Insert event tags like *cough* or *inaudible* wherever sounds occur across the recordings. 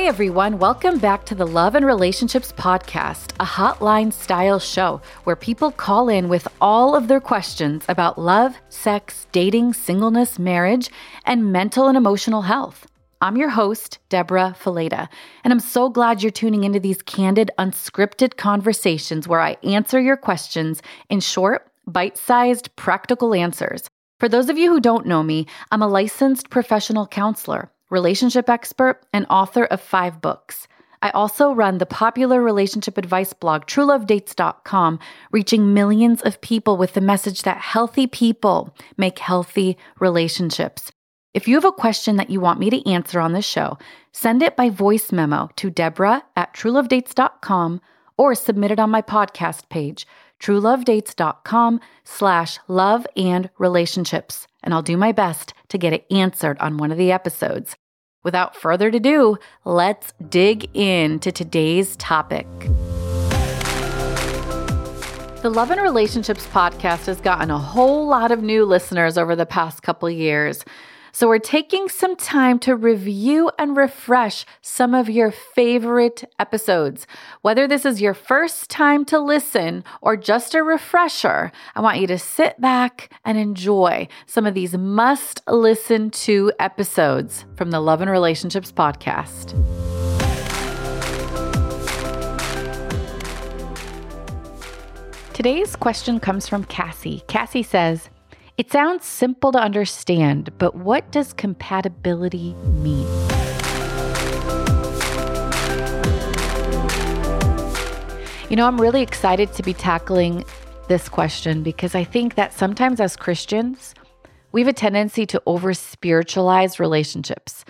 Hey everyone, welcome back to the Love and Relationships Podcast, a hotline style show where people call in with all of their questions about love, sex, dating, singleness, marriage, and mental and emotional health. I'm your host, Debra Fileta, and I'm so glad you're tuning into these candid, unscripted conversations where I answer your questions in short, bite sized, practical answers. For those of you who don't know me, I'm a licensed professional counselor relationship expert, and author of five books. I also run the popular relationship advice blog truelovedates.com, reaching millions of people with the message that healthy people make healthy relationships. If you have a question that you want me to answer on the show, send it by voice memo to Debra at truelovedates.com or submit it on my podcast page, truelovedates.com slash love and relationships. And I'll do my best to get it answered on one of the episodes. Without further ado, let's dig into today's topic. The Love and Relationships podcast has gotten a whole lot of new listeners over the past couple years. So, we're taking some time to review and refresh some of your favorite episodes. Whether this is your first time to listen or just a refresher, I want you to sit back and enjoy some of these must listen to episodes from the Love and Relationships podcast. Today's question comes from Cassie. Cassie says, it sounds simple to understand, but what does compatibility mean? You know, I'm really excited to be tackling this question because I think that sometimes as Christians, we have a tendency to over spiritualize relationships.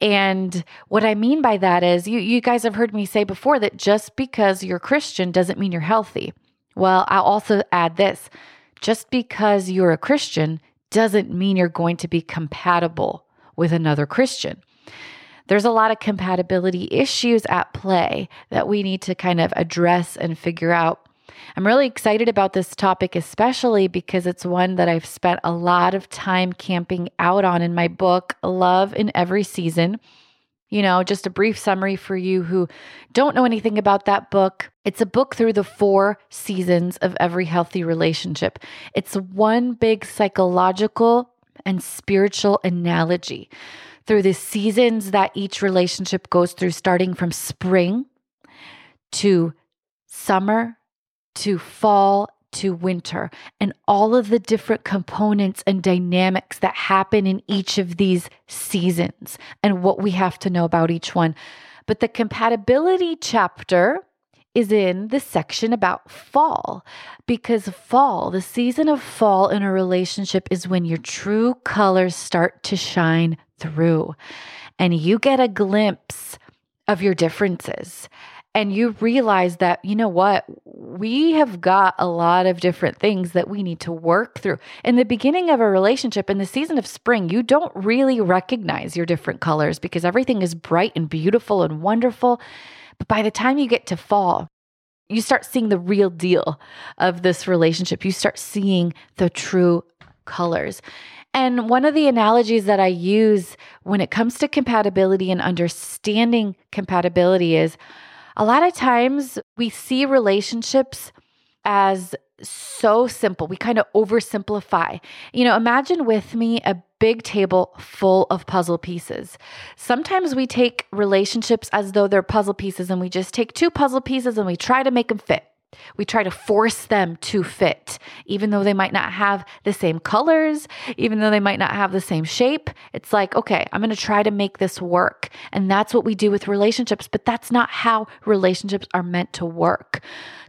And what I mean by that is, you, you guys have heard me say before that just because you're Christian doesn't mean you're healthy. Well, I'll also add this just because you're a Christian doesn't mean you're going to be compatible with another Christian. There's a lot of compatibility issues at play that we need to kind of address and figure out. I'm really excited about this topic, especially because it's one that I've spent a lot of time camping out on in my book, Love in Every Season. You know, just a brief summary for you who don't know anything about that book. It's a book through the four seasons of every healthy relationship. It's one big psychological and spiritual analogy through the seasons that each relationship goes through, starting from spring to summer to fall to winter and all of the different components and dynamics that happen in each of these seasons and what we have to know about each one. But the compatibility chapter is in the section about fall because fall, the season of fall in a relationship, is when your true colors start to shine through and you get a glimpse of your differences and you realize that, you know what, we have got a lot of different things that we need to work through. In the beginning of a relationship, in the season of spring, you don't really recognize your different colors because everything is bright and beautiful and wonderful. But by the time you get to fall, you start seeing the real deal of this relationship. You start seeing the true colors. And one of the analogies that I use when it comes to compatibility and understanding compatibility is a lot of times we see relationships as so simple. We kind of oversimplify. You know, imagine with me a big table full of puzzle pieces. Sometimes we take relationships as though they're puzzle pieces and we just take two puzzle pieces and we try to make them fit. We try to force them to fit, even though they might not have the same colors, even though they might not have the same shape. It's like, okay, I'm going to try to make this work. And that's what we do with relationships, but that's not how relationships are meant to work.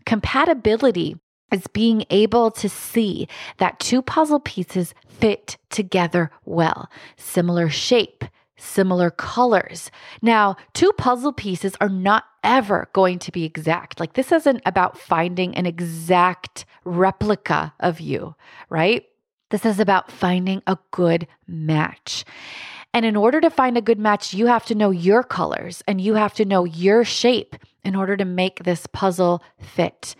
Compatibility is being able to see that two puzzle pieces fit together well, similar shape, similar colors. Now, two puzzle pieces are not ever going to be exact. Like, this isn't about finding an exact replica of you, right? This is about finding a good match. And in order to find a good match, you have to know your colors and you have to know your shape in order to make this puzzle fit.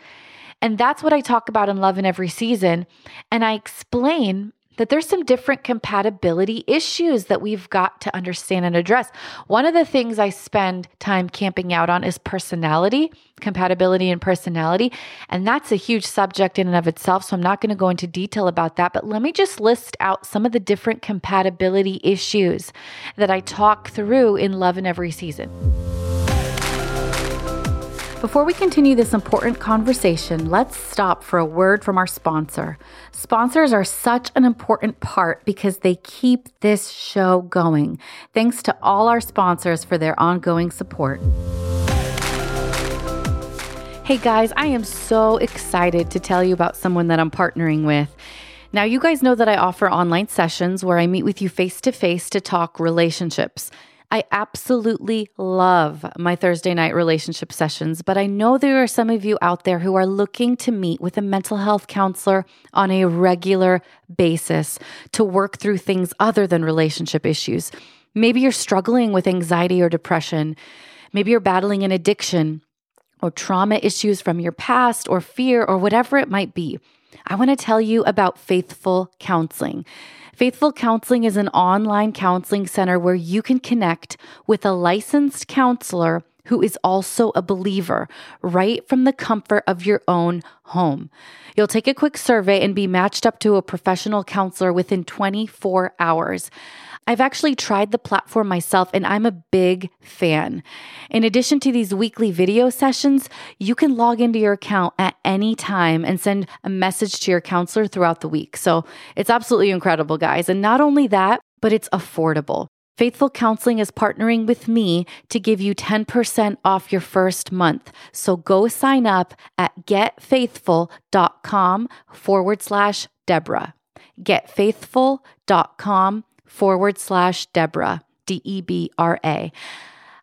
And that's what I talk about in Love in Every Season. And I explain that there's some different compatibility issues that we've got to understand and address. One of the things I spend time camping out on is personality, compatibility and personality. And that's a huge subject in and of itself. So I'm not going to go into detail about that. But let me just list out some of the different compatibility issues that I talk through in Love in Every Season. Before we continue this important conversation, let's stop for a word from our sponsor. Sponsors are such an important part because they keep this show going. Thanks to all our sponsors for their ongoing support. Hey guys, I am so excited to tell you about someone that I'm partnering with. Now, you guys know that I offer online sessions where I meet with you face to face to talk relationships. I absolutely love my Thursday night relationship sessions, but I know there are some of you out there who are looking to meet with a mental health counselor on a regular basis to work through things other than relationship issues. Maybe you're struggling with anxiety or depression. Maybe you're battling an addiction or trauma issues from your past or fear or whatever it might be. I want to tell you about Faithful Counseling. Faithful Counseling is an online counseling center where you can connect with a licensed counselor who is also a believer right from the comfort of your own home. You'll take a quick survey and be matched up to a professional counselor within 24 hours. I've actually tried the platform myself and I'm a big fan. In addition to these weekly video sessions, you can log into your account at any time and send a message to your counselor throughout the week. So it's absolutely incredible, guys. And not only that, but it's affordable. Faithful Counseling is partnering with me to give you 10% off your first month. So go sign up at getfaithful.com forward slash Debra. Getfaithful.com forward slash Debra, D E B R A.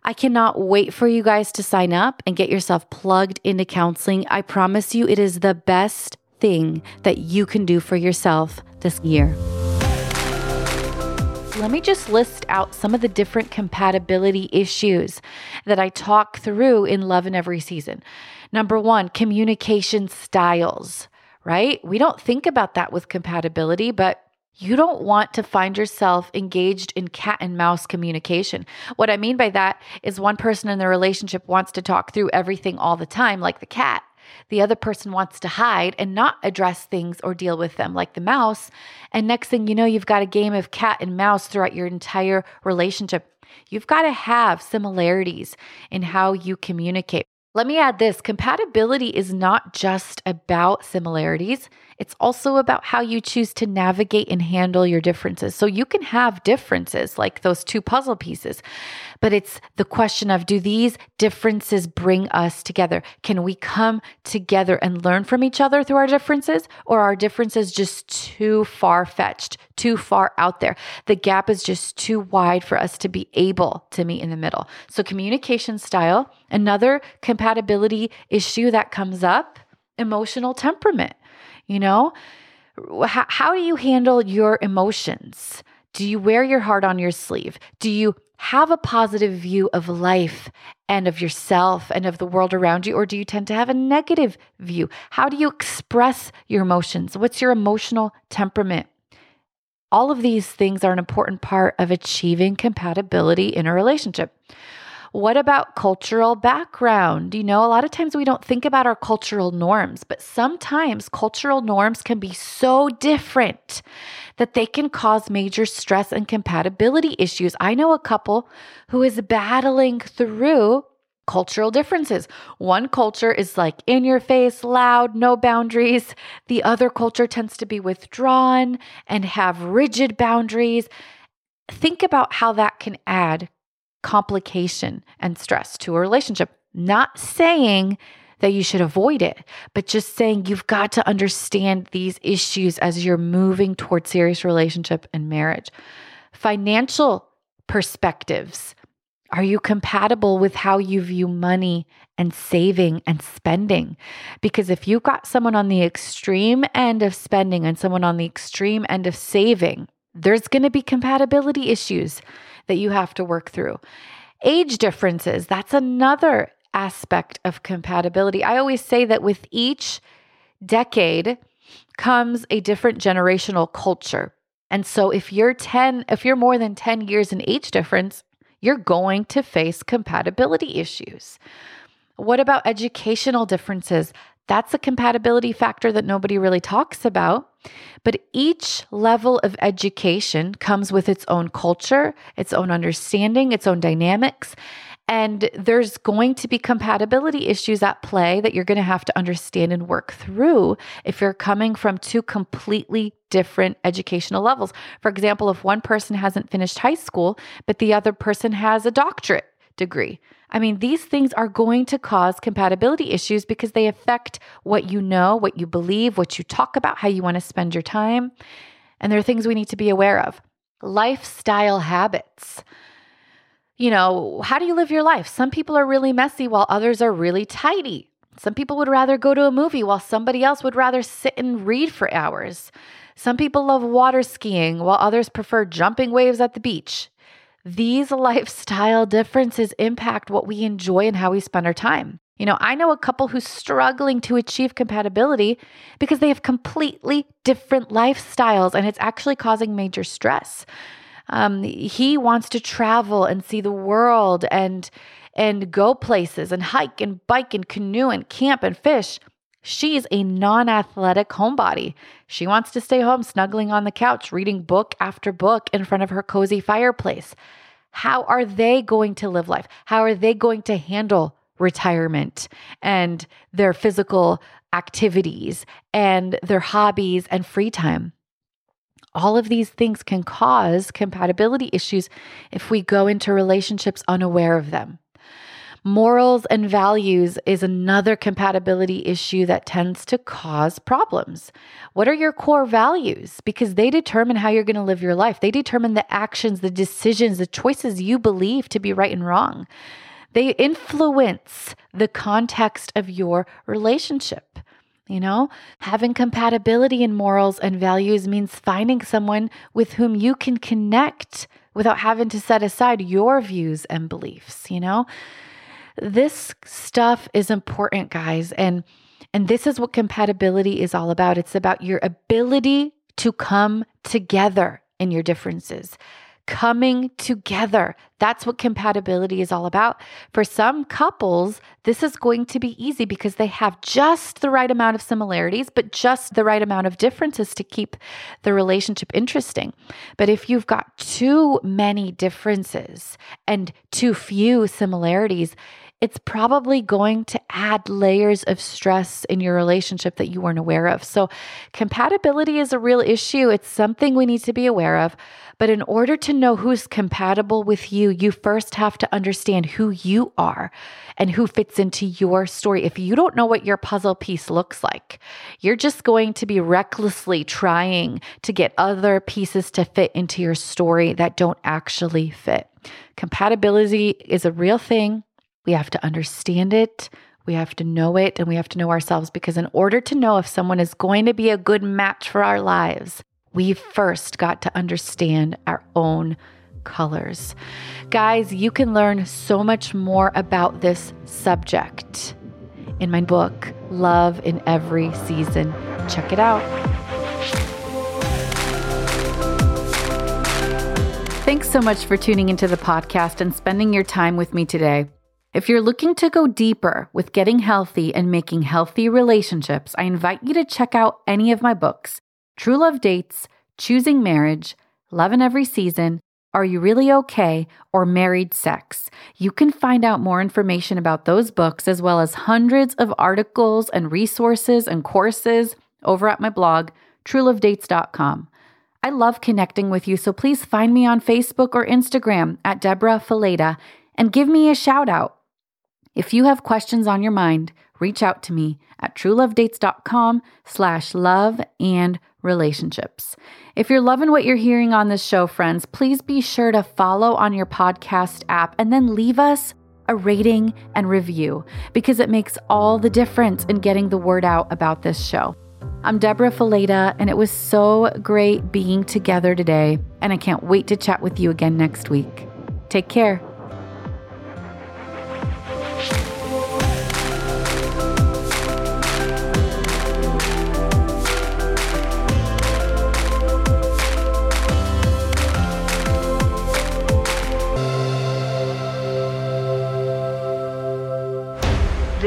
I cannot wait for you guys to sign up and get yourself plugged into counseling. I promise you, it is the best thing that you can do for yourself this year. Let me just list out some of the different compatibility issues that I talk through in Love in Every Season. Number one, communication styles, right? We don't think about that with compatibility, but you don't want to find yourself engaged in cat and mouse communication. What I mean by that is one person in the relationship wants to talk through everything all the time, like the cat. The other person wants to hide and not address things or deal with them, like the mouse. And next thing you know, you've got a game of cat and mouse throughout your entire relationship. You've got to have similarities in how you communicate. Let me add this compatibility is not just about similarities, it's also about how you choose to navigate and handle your differences. So you can have differences like those two puzzle pieces, but it's the question of do these differences bring us together? Can we come together and learn from each other through our differences, or are differences just too far fetched, too far out there? The gap is just too wide for us to be able to meet in the middle. So, communication style, another compatibility issue that comes up, emotional temperament. You know, how, how do you handle your emotions? Do you wear your heart on your sleeve? Do you have a positive view of life and of yourself and of the world around you? Or do you tend to have a negative view? How do you express your emotions? What's your emotional temperament? All of these things are an important part of achieving compatibility in a relationship. What about cultural background? You know, a lot of times we don't think about our cultural norms, but sometimes cultural norms can be so different that they can cause major stress and compatibility issues. I know a couple who is battling through cultural differences. One culture is like in your face, loud, no boundaries. The other culture tends to be withdrawn and have rigid boundaries. Think about how that can add complication and stress to a relationship. Not saying that you should avoid it, but just saying you've got to understand these issues as you're moving towards serious relationship and marriage. Financial perspectives. Are you compatible with how you view money and saving and spending? Because if you've got someone on the extreme end of spending and someone on the extreme end of saving, there's going to be compatibility issues that you have to work through. Age differences, that's another aspect of compatibility. I always say that with each decade comes a different generational culture. And so if you're 10, if you're more than 10 years in age difference, you're going to face compatibility issues. What about educational differences? That's a compatibility factor that nobody really talks about. But each level of education comes with its own culture, its own understanding, its own dynamics. And there's going to be compatibility issues at play that you're going to have to understand and work through if you're coming from two completely different educational levels. For example, if one person hasn't finished high school, but the other person has a doctorate degree. I mean, these things are going to cause compatibility issues because they affect what you know, what you believe, what you talk about, how you want to spend your time. And there are things we need to be aware of. Lifestyle habits. You know, how do you live your life? Some people are really messy while others are really tidy. Some people would rather go to a movie while somebody else would rather sit and read for hours. Some people love water skiing while others prefer jumping waves at the beach. These *laughs* lifestyle differences impact what we enjoy and how we spend our time. You know, I know a couple who's struggling to achieve compatibility because they have completely different lifestyles and it's actually causing major stress. Um, he wants to travel and see the world and and go places and hike and bike and canoe and camp and fish. She's a non athletic homebody. She wants to stay home snuggling on the couch, reading book after book in front of her cozy fireplace. How are they going to live life? How are they going to handle retirement and their physical activities and their hobbies and free time? All of these things can cause compatibility issues if we go into relationships unaware of them. Morals and values is another compatibility issue that tends to cause problems. What are your core values? Because they determine how you're going to live your life. They determine the actions, the decisions, the choices you believe to be right and wrong. They influence the context of your relationship. You know, having compatibility in morals and values means finding someone with whom you can connect without having to set aside your views and beliefs, you know? This stuff is important, guys. And and this is what compatibility is all about. It's about your ability to come together in your differences. Coming together. That's what compatibility is all about. For some couples, this is going to be easy because they have just the right amount of similarities, but just the right amount of differences to keep the relationship interesting. But if you've got too many differences and too few similarities, it's probably going to add layers of stress in your relationship that you weren't aware of. So, compatibility is a real issue. It's something we need to be aware of. But in order to know who's compatible with you, you first have to understand who you are and who fits into your story. If you don't know what your puzzle piece looks like, you're just going to be recklessly trying to get other pieces to fit into your story that don't actually fit. Compatibility is a real thing. We have to understand it. We have to know it and we have to know ourselves because, in order to know if someone is going to be a good match for our lives, we've first got to understand our own colors. Guys, you can learn so much more about this subject in my book, Love in Every Season. Check it out. Thanks so much for tuning into the podcast and spending your time with me today. If you're looking to go deeper with getting healthy and making healthy relationships, I invite you to check out any of my books True Love Dates, Choosing Marriage, Love in Every Season, Are You Really Okay, or Married Sex. You can find out more information about those books as well as hundreds of articles and resources and courses over at my blog, truelovedates.com. I love connecting with you, so please find me on Facebook or Instagram at Debra Fileta and give me a shout out. If you have questions on your mind, reach out to me at truelovedates.com slash love and relationships. If you're loving what you're hearing on this show, friends, please be sure to follow on your podcast app and then leave us a rating and review because it makes all the difference in getting the word out about this show. I'm Debra Fileta, and it was so great being together today, and I can't wait to chat with you again next week. Take care.